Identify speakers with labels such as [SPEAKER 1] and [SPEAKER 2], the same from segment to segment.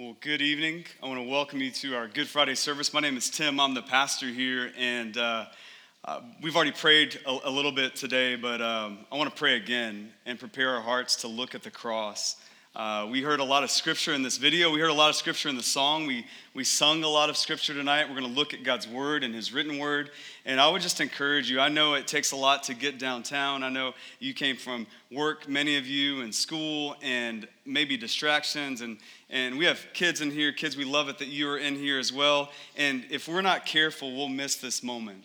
[SPEAKER 1] Well, good evening. I want to welcome you to our Good Friday service. My name is Tim. I'm the pastor here, and uh, uh, we've already prayed a, a, little bit today, but um, I want to pray again and prepare our hearts to look at the cross. Uh, we heard a lot of scripture in this video. We heard a lot of scripture in the song. We, we sung a lot of scripture tonight. We're going to look at God's word and his written word. And I would just encourage you. I know it takes a lot to get downtown. I know you came from work, many of you, and school, and maybe distractions. And, and we have kids in here, kids, we love it that you are in here as well. And if we're not careful, we'll miss this moment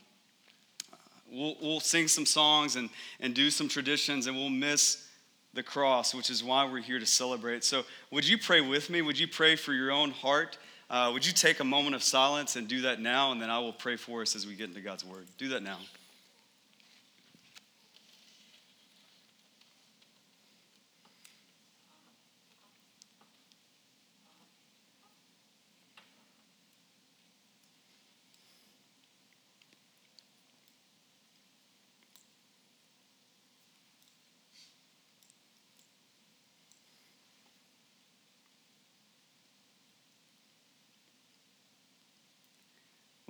[SPEAKER 1] we'll, we'll sing some songs and, and do some traditions, and we'll miss the cross, which is why we're here to celebrate. So, would you pray with me? Would you pray for your own heart? Uh, would you take a moment of silence and do that now? And then I will pray for us as we get into God's word. Do that now.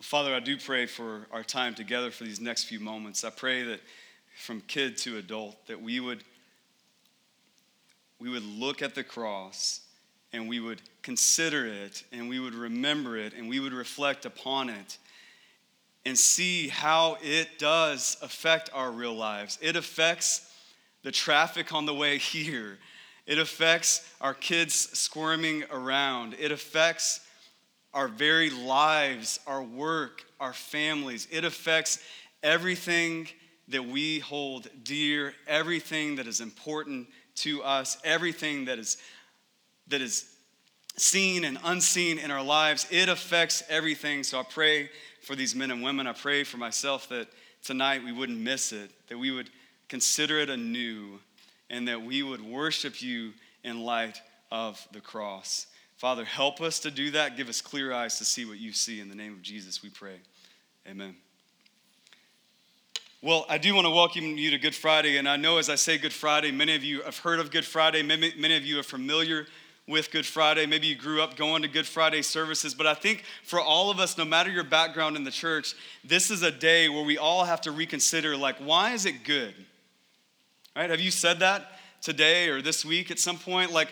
[SPEAKER 1] Father, I do pray for our time together for these next few moments. I pray that from kid to adult, that we would, we would look at the cross and we would consider it and we would remember it and we would reflect upon it and see how it does affect our real lives. It affects the traffic on the way here. It affects our kids squirming around. It affects our very lives, our work, our families. It affects everything that we hold dear, everything that is important to us, everything that is that is seen and unseen in our lives. It affects everything. So I pray for these men and women. I pray for myself that tonight we wouldn't miss it, that we would consider it anew, and that we would worship you in light of the cross. Father, help us to do that. Give us clear eyes to see what you see. In the name of Jesus, we pray. Amen. Well, I do want to welcome you to Good Friday. And I know as I say Good Friday, many of you have heard of Good Friday. Many, of you are familiar with Good Friday. Maybe you grew up going to Good Friday services. But I think for all of us, no matter your background in the church, this is a day where we all have to reconsider like, why is it good? Right? Have you said that today or this week at some point? Like,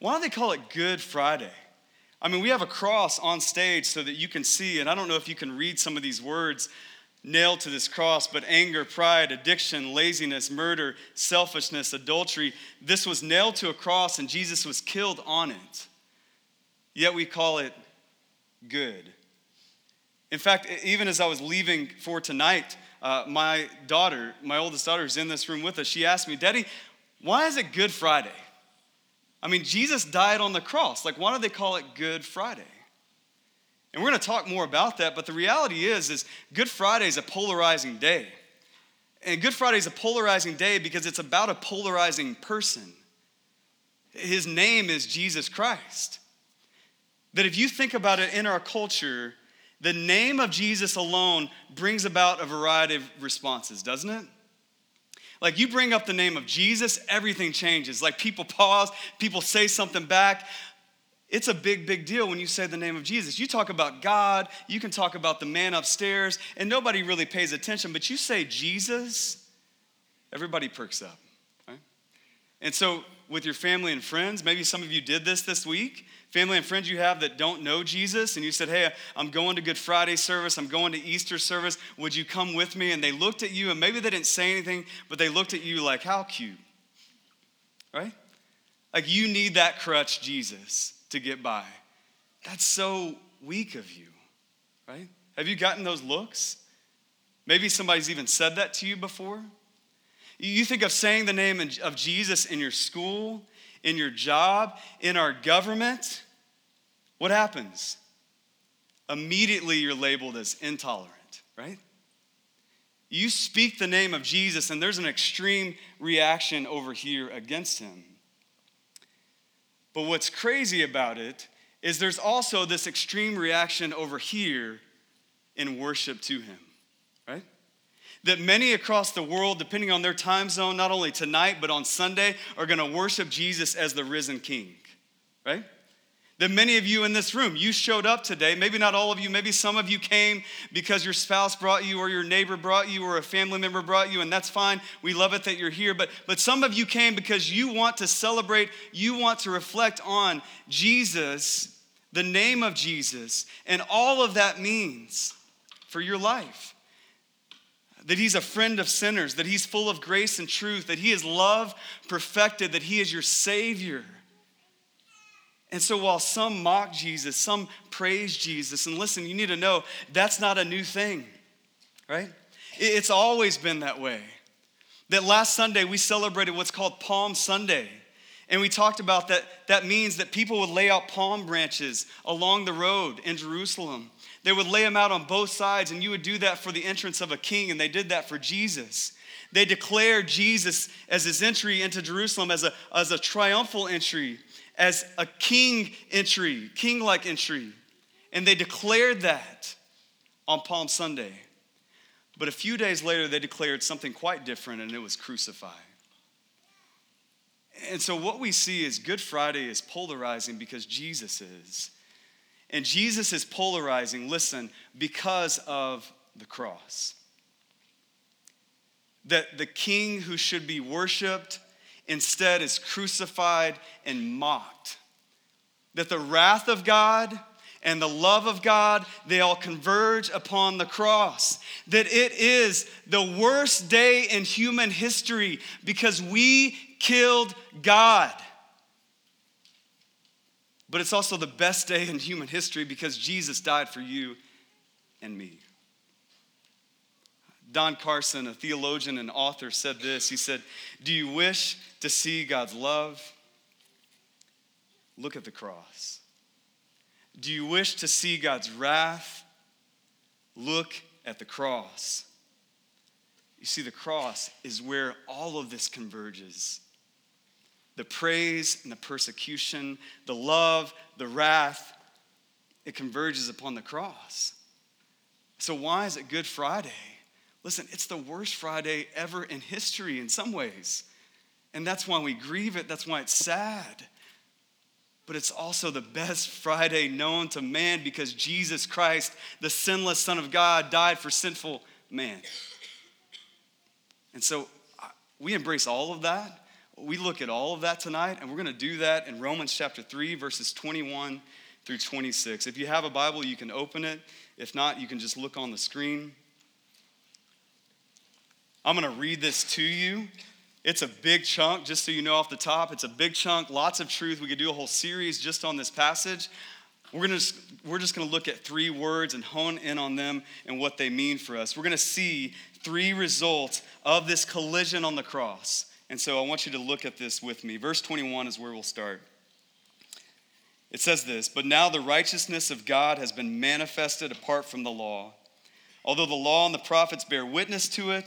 [SPEAKER 1] why don't they call it Good Friday? I mean, we have a cross on stage so that you can see, and I don't know if you can read some of these words nailed to this cross, but anger, pride, addiction, laziness, murder, selfishness, adultery, this was nailed to a cross and Jesus was killed on it. Yet we call it good. In fact, even as I was leaving for tonight, uh, my daughter, my oldest daughter, who's in this room with us, she asked me, Daddy, why is it Good Friday? I mean, Jesus died on the cross. Like, why do they call it Good Friday? And we're going to talk more about that, but the reality is, is Good Friday is a polarizing day. And Good Friday is a polarizing day because it's about a polarizing person. His name is Jesus Christ. That if you think about it in our culture, the name of Jesus alone brings about a variety of responses, doesn't it? Like you bring up the name of Jesus, everything changes. Like people pause, people say something back. It's a big, big deal when you say the name of Jesus. You talk about God, you can talk about the man upstairs, and nobody really pays attention, but you say Jesus, everybody perks up. Right? And so, with your family and friends, maybe some of you did this this week family and friends you have that don't know Jesus, and you said, Hey, I'm going to Good Friday service, I'm going to Easter service, would you come with me? And they looked at you, and maybe they didn't say anything, but they looked at you like, How cute, right? Like you need that crutch, Jesus, to get by. That's so weak of you, right? Have you gotten those looks? Maybe somebody's even said that to you before. You think of saying the name of Jesus in your school, in your job, in our government, what happens? Immediately you're labeled as intolerant, right? You speak the name of Jesus, and there's an extreme reaction over here against him. But what's crazy about it is there's also this extreme reaction over here in worship to him, right? That many across the world, depending on their time zone, not only tonight, but on Sunday, are gonna worship Jesus as the risen king, right? That many of you in this room, you showed up today. Maybe not all of you, maybe some of you came because your spouse brought you, or your neighbor brought you, or a family member brought you, and that's fine. We love it that you're here. But, but some of you came because you want to celebrate, you want to reflect on Jesus, the name of Jesus, and all of that means for your life. That he's a friend of sinners, that he's full of grace and truth, that he is love perfected, that he is your Savior and so while some mock Jesus, some praise Jesus, and listen, you need to know that's not a new thing, right? It's always been that way. That last Sunday we celebrated what's called Palm Sunday. And we talked about that that means that people would lay out palm branches along the road in Jerusalem. They would lay them out on both sides, and you would do that for the entrance of a king, and they did that for Jesus. They declared Jesus as his entry into Jerusalem as a, as a triumphal entry as a king entry, king like entry. And they declared that on Palm Sunday. But a few days later, they declared something quite different, and it was crucified. And so, what we see is Good Friday is polarizing because Jesus is. And Jesus is polarizing, listen, because of the cross. That the king who should be worshiped instead is crucified and mocked. That the wrath of God and the love of God, they all converge upon the cross. That it is the worst day in human history because we killed God. But it's also the best day in human history because Jesus died for you and me. Don Carson, a theologian and author, said this. He said, Do you wish to see God's love? Look at the cross. Do you wish to see God's wrath? Look at the cross. You see, the cross is where all of this converges the praise and the persecution, the love, the wrath, it converges upon the cross. So, why is it Good Friday? Listen, it's the worst Friday ever in history in some ways. And that's why we grieve it, that's why it's sad. But it's also the best Friday known to man because Jesus Christ, the sinless Son of God, died for sinful man. And so we embrace all of that. We look at all of that tonight, and we're going to do that in Romans chapter 3, verses 21 through 26. If you have a Bible, you can open it. If not, you can just look on the screen. I'm going to read this to you. It's a big chunk, just so you know off the top. It's a big chunk, lots of truth. We could do a whole series just on this passage. We're, gonna just, we're just going to look at three words and hone in on them and what they mean for us. We're going to see three results of this collision on the cross. And so I want you to look at this with me. Verse 21 is where we'll start. It says this But now the righteousness of God has been manifested apart from the law. Although the law and the prophets bear witness to it,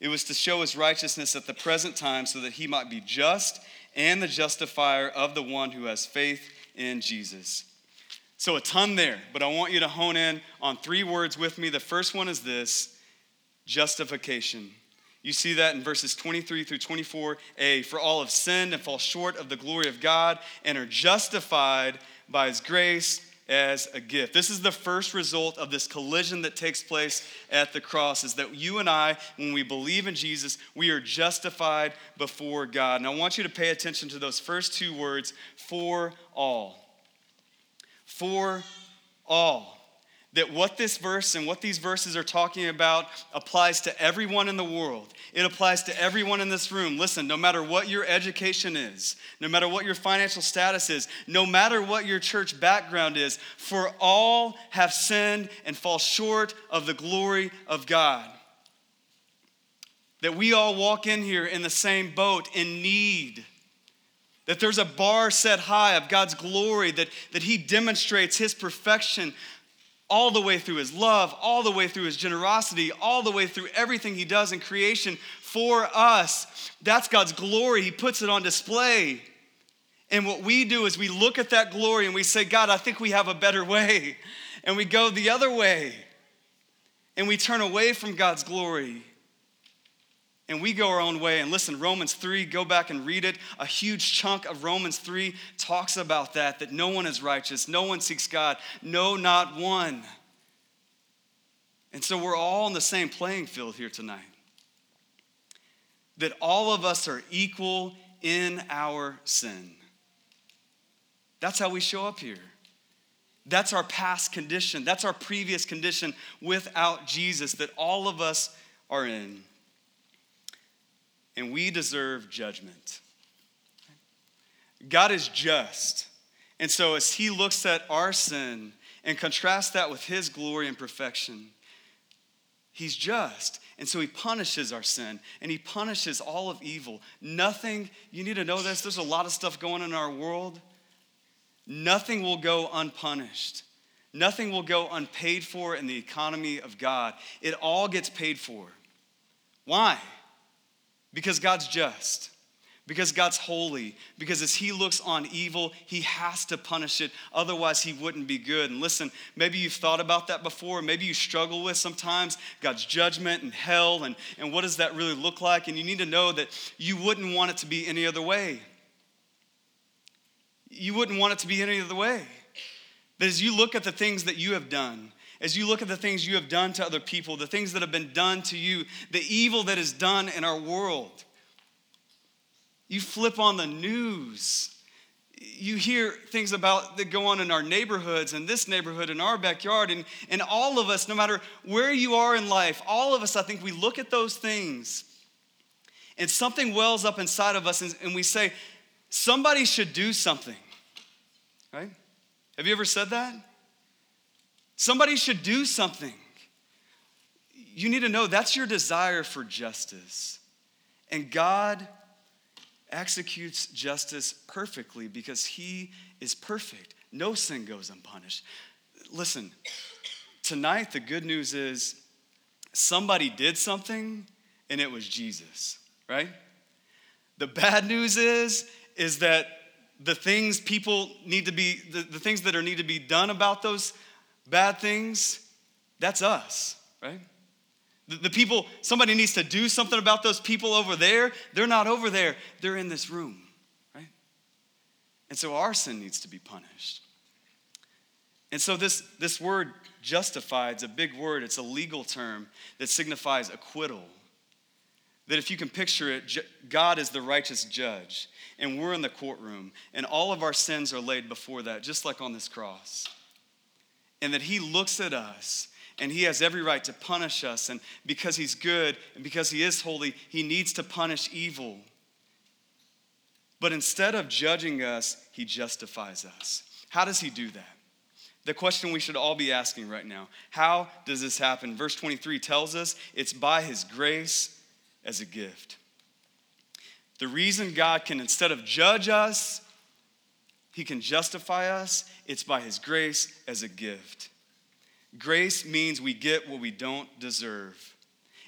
[SPEAKER 1] It was to show his righteousness at the present time so that he might be just and the justifier of the one who has faith in Jesus. So, a ton there, but I want you to hone in on three words with me. The first one is this justification. You see that in verses 23 through 24a. For all have sinned and fall short of the glory of God and are justified by his grace as a gift. This is the first result of this collision that takes place at the cross is that you and I, when we believe in Jesus, we are justified before God. And I want you to pay attention to those first two words for all. For all that what this verse and what these verses are talking about applies to everyone in the world. It applies to everyone in this room. Listen, no matter what your education is, no matter what your financial status is, no matter what your church background is, for all have sinned and fall short of the glory of God. That we all walk in here in the same boat in need That there's a bar set high of God's glory, that, that He demonstrates His perfection all the way through His love, all the way through His generosity, all the way through everything He does in creation for us. That's God's glory. He puts it on display. And what we do is we look at that glory and we say, God, I think we have a better way. And we go the other way. And we turn away from God's glory and we go our own way. And listen, Romans 3, go back and read it. A huge chunk of Romans 3 talks about that, that no one is righteous, no one seeks God, no, not one. And so we're all on the same playing field here tonight. That all of us are equal in our sin. That's how we show up here. That's our past condition. That's our previous condition without Jesus that all of us are in and we deserve judgment. God is just. And so, as He looks at our sin and contrasts that with His glory and perfection, He's just. And so He punishes our sin and He punishes all of evil. Nothing, you need to know this, there's a lot of stuff going on in our world. Nothing will go unpunished. Nothing will go unpaid for in the economy of God. It all gets paid for. Why? Because God's just, because God's holy, because as He looks on evil, He has to punish it. Otherwise, He wouldn't be good. And listen, maybe you've thought about that before. Maybe you struggle with sometimes God's judgment and hell and, and what does that really look like? And you need to know that you wouldn't want it to be any other way. You wouldn't want it to be any other way. That as you look at the things that you have done, as you look at the things you have done to other people, the things that have been done to you, the evil that is done in our world. You flip on the news, you hear things about that go on in our neighborhoods and this neighborhood in our backyard, and, and all of us, no matter where you are in life, all of us, I think we look at those things and something wells up inside of us, and, and we say, somebody should do something, right? Have you ever said that? Somebody should do something. You need to know that's your desire for justice. And God executes justice perfectly because He is perfect. No sin goes unpunished. Listen, tonight the good news is somebody did something and it was Jesus, right? The bad news is is that the things people need to be the, the things that are need to be done about those bad things, that's us, right? The, the people, somebody needs to do something about those people over there. They're not over there, they're in this room, right? And so our sin needs to be punished. And so this, this word justified is a big word. It's a legal term that signifies acquittal. That if you can picture it, God is the righteous judge, and we're in the courtroom, and all of our sins are laid before that, just like on this cross and that He looks at us and He has every right to punish us. And because He's good and because He is holy, He needs to punish evil. But instead of judging us, He justifies us. How does He do that? The question we should all be asking right now how does this happen? Verse 23 tells us it's by His grace as a gift. The reason God can, instead of judge us, he can justify us. It's by His grace as a gift. Grace means we get what we don't deserve.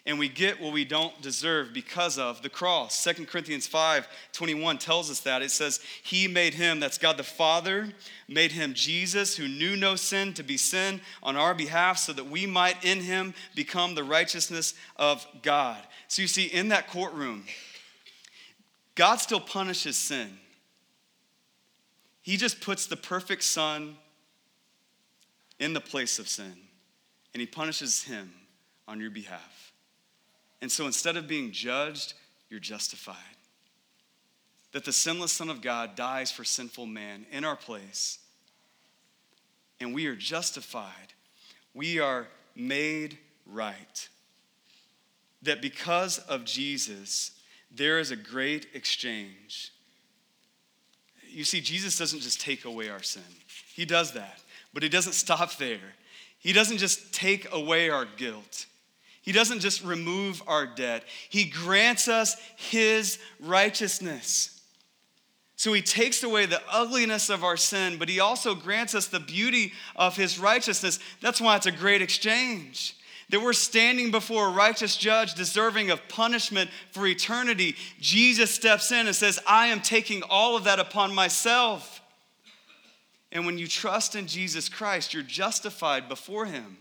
[SPEAKER 1] And we get what we don't deserve because of the cross. 2 Corinthians 5 21 tells us that. It says, He made him, that's God the Father, made him Jesus, who knew no sin, to be sin on our behalf, so that we might in him become the righteousness of God. So you see, in that courtroom, God still punishes sin. He just puts the perfect son in the place of sin, and he punishes him on your behalf. And so instead of being judged, you're justified. That the sinless Son of God dies for sinful man in our place, and we are justified. We are made right. That because of Jesus, there is a great exchange you see, Jesus doesn't just take away our sin, He does that, but He doesn't stop there. He doesn't just take away our guilt. He doesn't just remove our debt. He grants us His righteousness. So he takes away the ugliness of our sin, but he also grants us the beauty of his righteousness. That's why it's a great exchange. That we're standing before a righteous judge deserving of punishment for eternity. Jesus steps in and says, I am taking all of that upon myself. And when you trust in Jesus Christ, you're justified before him.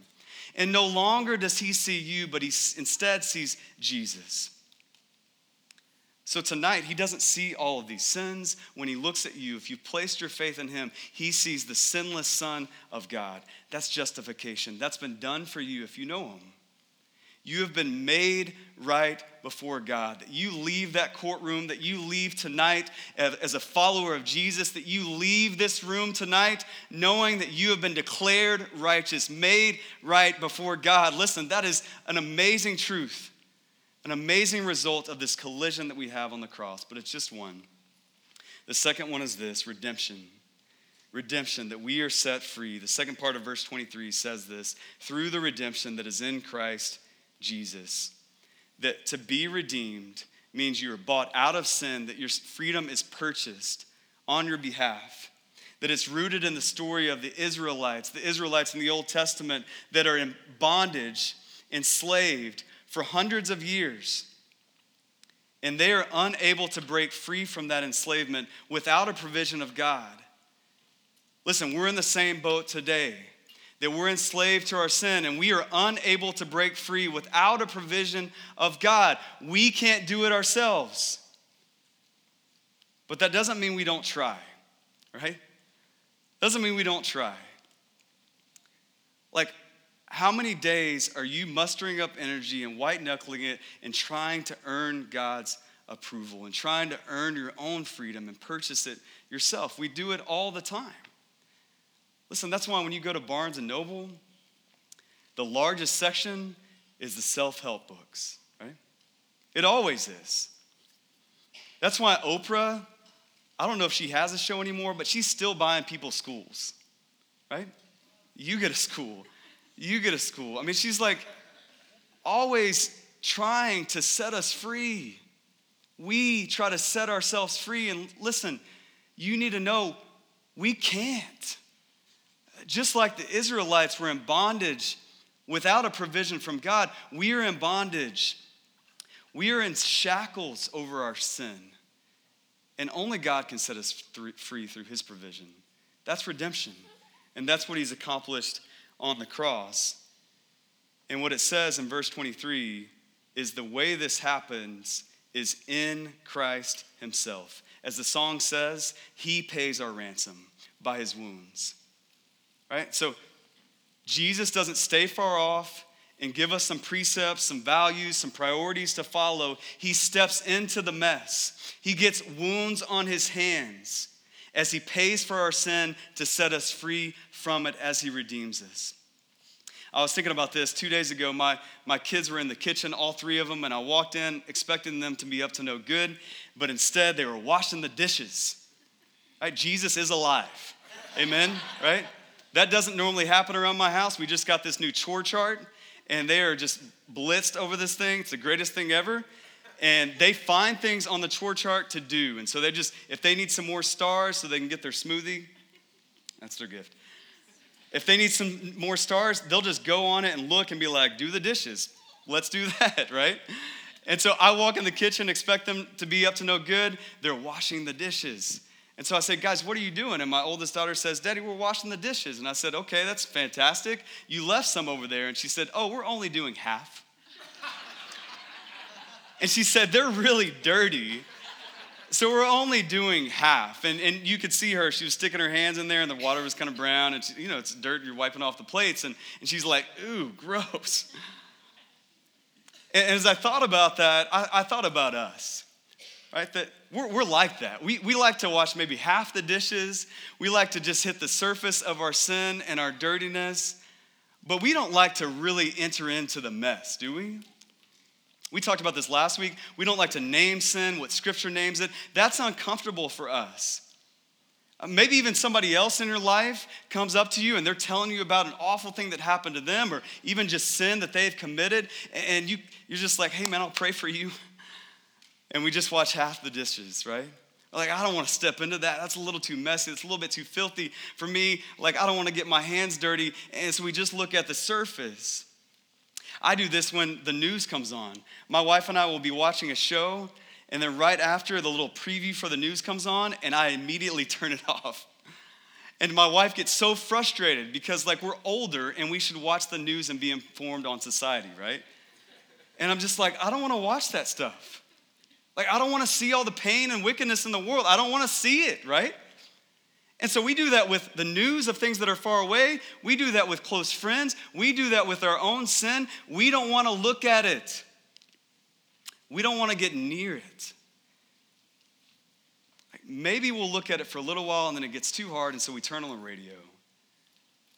[SPEAKER 1] And no longer does he see you, but he instead sees Jesus. So tonight, he doesn't see all of these sins. When he looks at you, if you've placed your faith in him, he sees the sinless Son of God. That's justification. That's been done for you if you know him. You have been made right before God. That you leave that courtroom, that you leave tonight as a follower of Jesus, that you leave this room tonight knowing that you have been declared righteous, made right before God. Listen, that is an amazing truth an amazing result of this collision that we have on the cross, but it's just one. The second one is this redemption. Redemption, that we are set free. The second part of verse 23 says this through the redemption that is in Christ Jesus. That to be redeemed means you are bought out of sin, that your freedom is purchased on your behalf. That it's rooted in the story of the Israelites, the Israelites in the Old Testament that are in bondage, enslaved, for hundreds of years. And they are unable to break free from that enslavement without a provision of God. Listen, we're in the same boat today that we're enslaved to our sin and we are unable to break free without a provision of God. We can't do it ourselves. But that doesn't mean we don't try, right? Doesn't mean we don't try. Like, how many days are you mustering up energy and white knuckling it and trying to earn God's approval and trying to earn your own freedom and purchase it yourself? We do it all the time. Listen, that's why when you go to Barnes and Noble, the largest section is the self help books, right? It always is. That's why Oprah, I don't know if she has a show anymore, but she's still buying people schools, right? You get a school you get a school. I mean, she's like always trying to set us free. We try to set ourselves free. And listen, you need to know we can't. Just like the Israelites were in bondage without a provision from God, we are in bondage. We are in shackles over our sin. And only God can set us free through his provision. That's redemption. And that's what he's accomplished on the cross. And what it says in verse 23 is the way this happens is in Christ Himself. As the song says, He pays our ransom by His wounds. Right? So Jesus doesn't stay far off and give us some precepts, some values, some priorities to follow. He steps into the mess. He gets wounds on his hands as he pays for our sin to set us free from it as he redeems us. I was thinking about this two days ago. My, my kids were in the kitchen, all three of them, and I walked in expecting them to be up to no good, but instead they were washing the dishes. Right? Jesus is alive. Amen? Right? That doesn't normally happen around my house. We just got this new chore chart, and they are just blitzed over this thing. It's the greatest thing ever and they find things on the chore chart to do. And so they just, if they need some more stars so they can get their smoothie, that's their gift. If they need some more stars, they'll just go on it and look and be like, do the dishes. Let's do that, right? And so I walk in the kitchen, expect them to be up to no good. They're washing the dishes. And so I said, guys, what are you doing? And my oldest daughter says, Daddy, we're washing the dishes. And I said, okay, that's fantastic. You left some over there. And she said, oh, we're only doing half. And she said, They're really dirty. So we're only doing half. And, and you could see her, she was sticking her hands in there and the water was kind of brown. And, she, you know, it's dirt, you're wiping off the plates. And, and she's like, Ooh, gross. And, as I thought about that, I, I thought about us right? That we're, we're like that. We, we like to wash maybe half the dishes. We like to just hit the surface of our sin and our dirtiness, but we don't like to really enter into the mess, do we? We talked about this last week. We don't like to name sin, what scripture names it. That's uncomfortable for us. Uh, maybe even somebody else in your life comes up to you and they're telling you about an awful thing that happened to them or even just sin that they've committed. And you, you're just like, hey, man, I'll pray for you. And we just watch half the dishes, right? Like, I don't want to step into that. That's a little too messy. It's a little bit too filthy for me. Like, I don't want to get my hands dirty. And so we just look at the surface. I do this when the news comes on. My wife and I will be watching a show, and then right after, the little preview for the news comes on, and I immediately turn it off. And my wife gets so frustrated because, like, we're older and we should watch the news and be informed on society, right? And I'm just like, I don't want to watch that stuff. Like, I don't want to see all the pain and wickedness in the world. I don't want to see it, right? And so we do that with the news of things that are far away. We do that with close friends. We do that with our own sin. We don't want to look at it. We don't want to get near it. Maybe we'll look at it for a little while and then it gets too hard, and so we turn on the radio.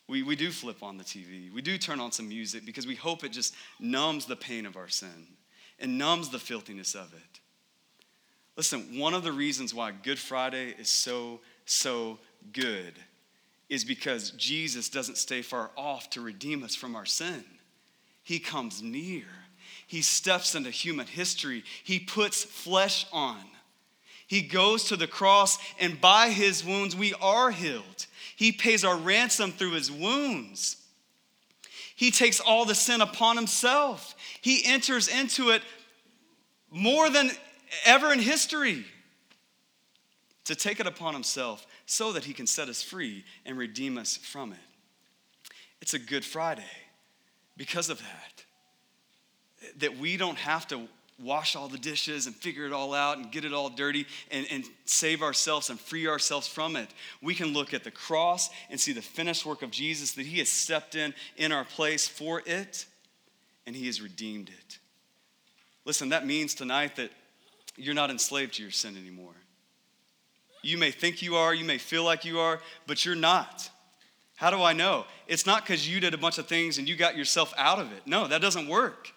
[SPEAKER 1] We, we do flip on the TV. We do turn on some music because we hope it just numbs the pain of our sin and numbs the filthiness of it. Listen, one of the reasons why Good Friday is so, so good is because Jesus doesn't stay far off to redeem us from our sin. He comes near. He steps into human history. He puts flesh on. He goes to the cross, and by his wounds, we are healed. He pays our ransom through his wounds. He takes all the sin upon himself. He enters into it more than ever in history to take it upon himself so that he can set us free and redeem us from it. It's a Good Friday because of that. That we don't have to wash all the dishes and figure it all out and get it all dirty and, and save ourselves and free ourselves from it. We can look at the cross and see the finished work of Jesus, that He has stepped in in our place for it and He has redeemed it. Listen, that means tonight that you're not enslaved to your sin anymore. You may think you are, you may feel like you are, but you're not. How do I know? It's not because you did a bunch of things and you got yourself out of it. No, that doesn't work.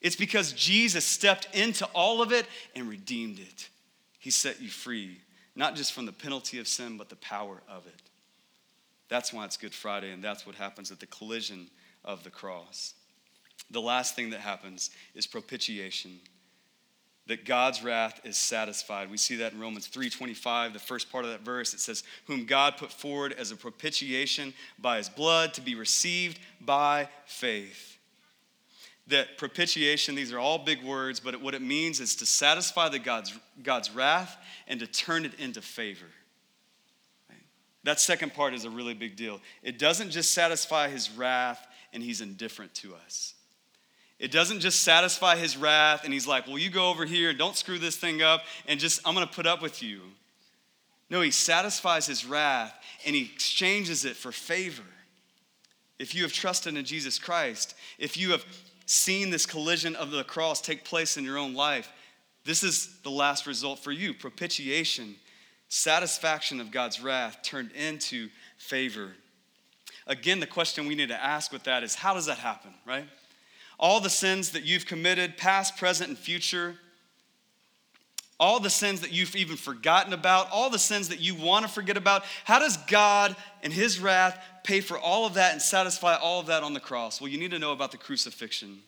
[SPEAKER 1] It's because Jesus stepped into all of it and redeemed it. He set you free, not just from the penalty of sin, but the power of it. That's why it's Good Friday, and that's what happens at the collision of the cross. The last thing that happens is propitiation that God's wrath is satisfied. We see that in Romans 3:25, the first part of that verse. It says, "Whom God put forward as a propitiation by his blood to be received by faith." That propitiation, these are all big words, but what it means is to satisfy the God's, God's wrath and to turn it into favor. That second part is a really big deal. It doesn't just satisfy his wrath and he's indifferent to us. It doesn't just satisfy his wrath and he's like, well, you go over here and don't screw this thing up and just, I'm to put up with you. No, he satisfies his wrath and he exchanges it for favor. If you have trusted in Jesus Christ, if you have seen this collision of the cross take place in your own life, this is the last result for you propitiation, satisfaction of God's wrath turned into favor. Again, the question we need to ask with that is how does that happen, right? All the sins that you've committed, past, present, and future, all the sins that you've even forgotten about, all the sins that you want to forget about. How does God and His wrath pay for all of that and satisfy all of that on the cross? Well, you need to know about the crucifixion.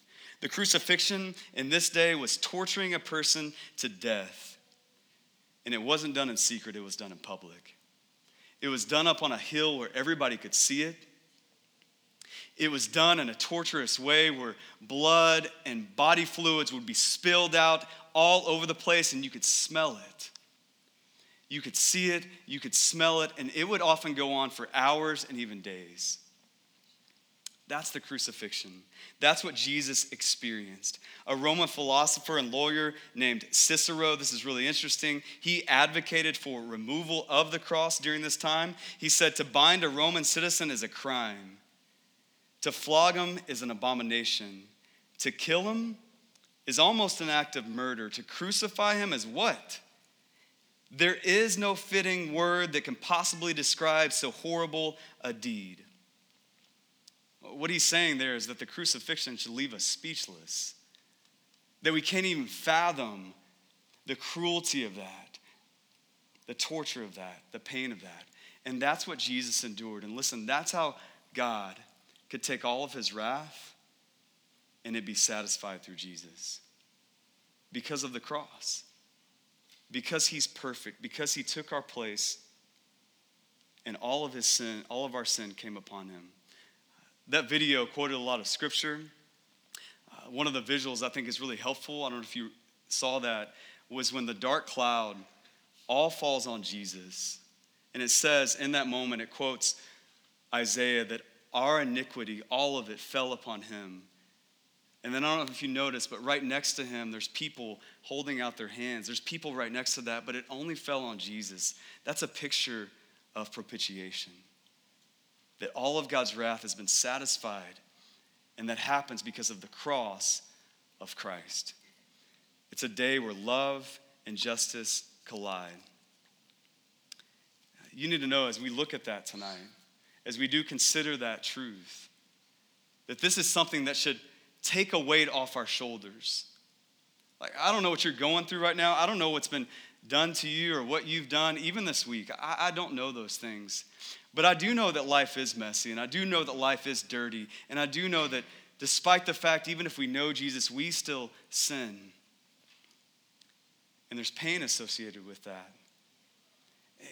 [SPEAKER 1] The crucifixion in this day was torturing a person to death. And it wasn't done in secret, it was done in public. It was done up on a hill where everybody could see it. It was done in a torturous way where blood and body fluids would be spilled out all over the place and you could smell it. You could see it, you could smell it, and it would often go on for hours and even days. That's the crucifixion. That's what Jesus experienced. A Roman philosopher and lawyer named Cicero, this is really interesting, he advocated for removal of the cross during this time. He said to bind a Roman citizen is a crime. To flog him is an abomination. To kill him is almost an act of murder. To crucify him is what? There is no fitting word that can possibly describe so horrible a deed. What he's saying there is that the crucifixion should leave us speechless, that we can't even fathom the cruelty of that, the torture of that, the pain of that. And that's what Jesus endured. And listen, that's how God could take all of his wrath and it be satisfied through Jesus because of the cross. because he's perfect, because he took our place, and all of his sin, all of our sin came upon him. That video quoted a lot of scripture. Uh, one of the visuals I think is really helpful. I don't know if you saw that, was when the dark cloud all falls on Jesus. And it says in that moment, it quotes Isaiah that our iniquity, all of it, fell upon him. And then I don't know if you noticed, but right next to him, there's people holding out their hands. There's people right next to that, but it only fell on Jesus. That's a picture of propitiation. That all of God's wrath has been satisfied, and that happens because of the cross of Christ. It's a day where love and justice collide. You need to know as we look at that tonight, as we do consider that truth, that this is something that should take a weight off our shoulders. Like, I don't know what you're going through right now. I don't know what's been done to you or what you've done, even this week. I, I don't know those things. But I do know that life is messy, and I do know that life is dirty, and I do know that despite the fact, even if we know Jesus, we still sin. And there's pain associated with that.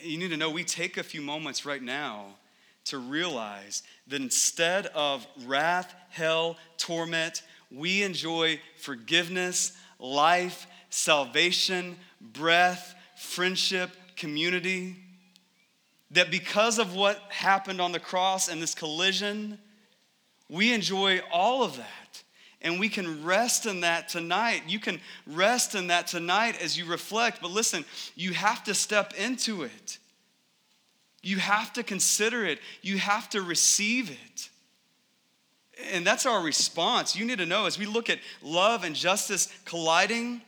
[SPEAKER 1] You need to know we take a few moments right now to realize that instead of wrath, hell, torment, we enjoy forgiveness, life, salvation, breath, friendship, community. That because of what happened on the cross and this collision, we enjoy all of that. And we can rest in that tonight. You can rest in that tonight as you reflect. But listen, you have to step into it. You have to consider it. You have to receive it. And that's our response. You need to know as we look at love and justice colliding,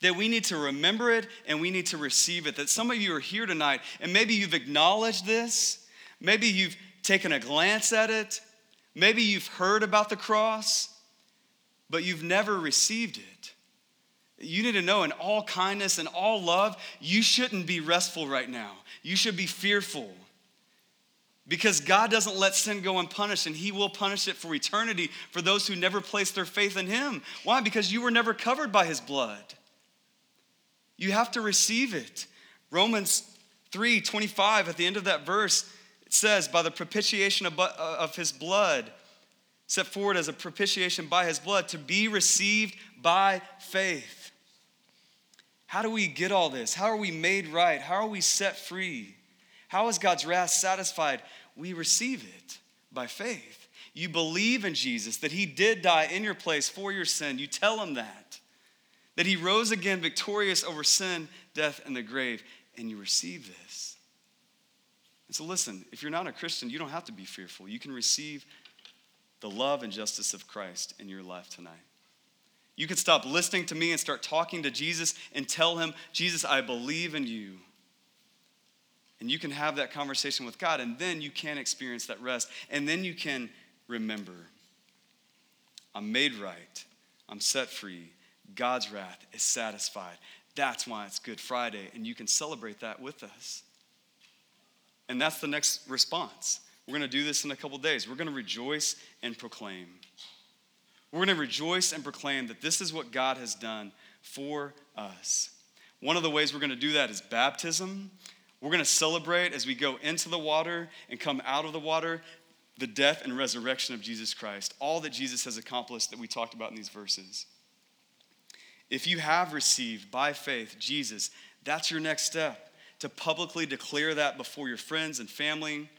[SPEAKER 1] that we need to remember it and we need to receive it. That some of you are here tonight and maybe you've acknowledged this, maybe you've taken a glance at it, maybe you've heard about the cross, but you've never received it. You need to know in all kindness and all love, you shouldn't be restful right now. You should be fearful. Because God doesn't let sin go unpunished, and He will punish it for eternity for those who never place their faith in Him. Why? Because you were never covered by His blood. You have to receive it. Romans 3 25, at the end of that verse, it says, By the propitiation of, uh, of His blood, set forward as a propitiation by His blood, to be received by faith. How do we get all this? How are we made right? How are we set free? How is God's wrath satisfied? We receive it by faith. You believe in Jesus, that He did die in your place for your sin. You tell Him that. That He rose again victorious over sin, death, and the grave, and you receive this. And so, listen, if you're not a Christian, you don't have to be fearful. You can receive the love and justice of Christ in your life tonight. You could stop listening to me and start talking to Jesus and tell him, Jesus, I believe in you. And you can have that conversation with God, and then you can experience that rest. And then you can remember I'm made right, I'm set free, God's wrath is satisfied. That's why it's Good Friday, and you can celebrate that with us. And that's the next response. We're going to do this in a couple days. We're going to rejoice and proclaim. We're going to rejoice and proclaim that this is what God has done for us. One of the ways we're going to do that is baptism. We're going to celebrate as we go into the water and come out of the water the death and resurrection of Jesus Christ, all that Jesus has accomplished that we talked about in these verses. If you have received by faith Jesus, that's your next step to publicly declare that before your friends and family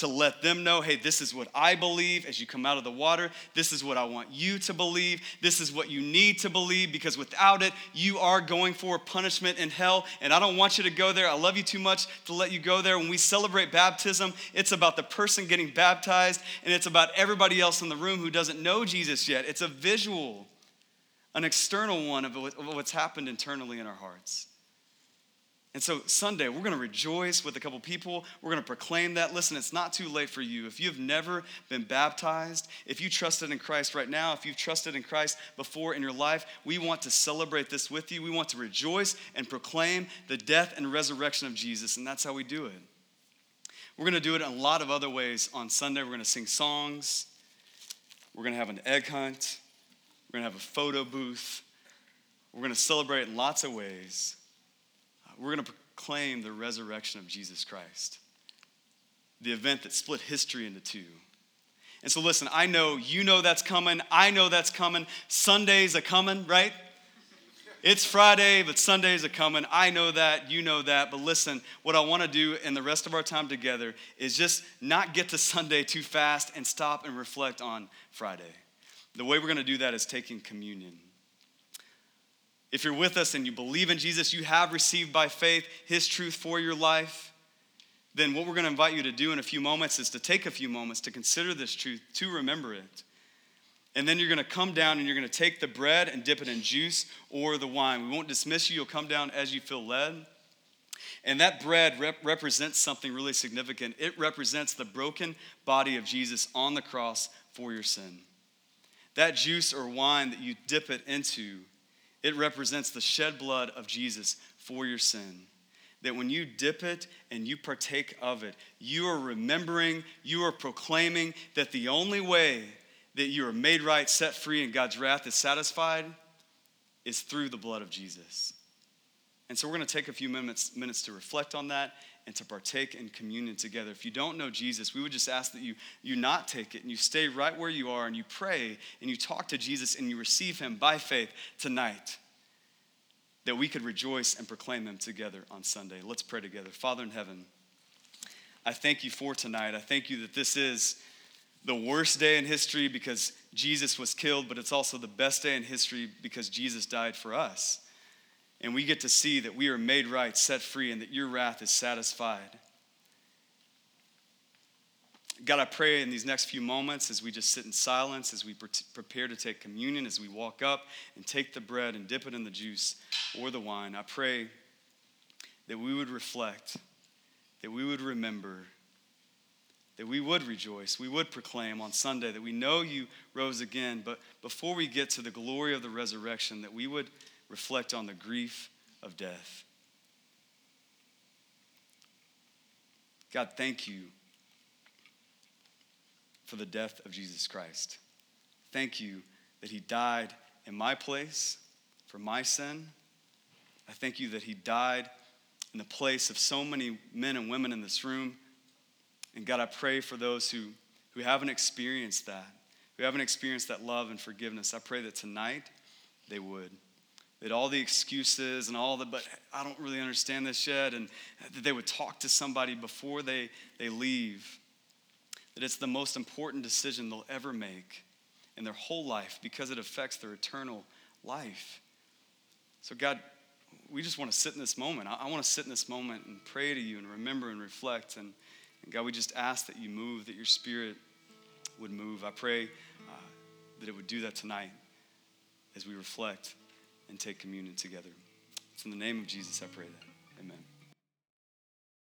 [SPEAKER 1] to let them know hey, this is what I believe as you come out of the water. This is what I want you to believe. This is what you need to believe because without it, you are going for punishment in hell. And I don't want you to go there. I love you too much to let you go there. When we celebrate baptism, it's about the person getting baptized and it's about everybody else in the room who doesn't know Jesus yet. It's a visual, an external one of what's happened internally in our hearts. And so, Sunday, we're going to rejoice with a couple people. We're going to proclaim that. Listen, it's not too late for you. If you've never been baptized, if you trusted in Christ right now, if you've trusted in Christ before in your life, we want to celebrate this with you. We want to rejoice and proclaim the death and resurrection of Jesus, and that's how we do it. We're going to do it in a lot of other ways on Sunday. We're going to sing songs, we're going to have an egg hunt, we're going to have a photo booth, we're going to celebrate in lots of ways. We're going to proclaim the resurrection of Jesus Christ, the event that split history into two. And so, listen, I know you know that's coming. I know that's coming. Sundays are coming, right? It's Friday, but Sundays are coming. I know that, you know that. But listen, what I want to do in the rest of our time together is just not get to Sunday too fast and stop and reflect on Friday. The way we're going to do that is taking communion. If you're with us and you believe in Jesus, you have received by faith his truth for your life, then what we're going to invite you to do in a few moments is to take a few moments to consider this truth, to remember it. And then you're going to come down and you're going to take the bread and dip it in juice or the wine. We won't dismiss you, you'll come down as you feel led. And that bread rep- represents something really significant. It represents the broken body of Jesus on the cross for your sin. That juice or wine that you dip it into it represents the shed blood of Jesus for your sin. That when you dip it and you partake of it, you are remembering, you are proclaiming that the only way that you are made right, set free, and God's wrath is satisfied is through the blood of Jesus. And so we're going to take a few minutes, minutes to reflect on that and to partake in communion together. If you don't know Jesus, we would just ask that you, you not take it and you stay right where you are and you pray and you talk to Jesus and you receive him by faith tonight. That we could rejoice and proclaim him together on Sunday. Let's pray together. Father in heaven, I thank you for tonight. I thank you that this is the worst day in history because Jesus was killed, but it's also the best day in history because Jesus died for us and we get to see that we are made right, set free, and that your wrath is satisfied. God, I pray in these next few moments as we just sit in silence, as we prepare to take communion, as we walk up and take the bread and dip it in the juice or the wine, I pray that we would reflect, that we would remember, that we would rejoice, we would proclaim on Sunday that we know you rose again, but before we get to the glory of the resurrection, that we would reflect on the grief of death. God, thank you for the death of Jesus Christ. Thank you that he died in my place for my sin. I thank you that he died in the place of so many men and women in this room. And God, I pray for those who, who haven't experienced that, who haven't experienced that love and forgiveness. I pray that tonight they would that all the excuses and all the, but I don't really understand this yet, and that they would talk to somebody before they, they leave. That it's the most important decision they'll ever make in their whole life because it affects their eternal life. So, God, we just want to sit in this moment. I, I want to sit in this moment and pray to you and remember and reflect. And, and God, we just ask that you move, that your spirit would move. I pray uh, that it would do that tonight as we reflect and take communion together. It's in the name of Jesus I pray that. Amen.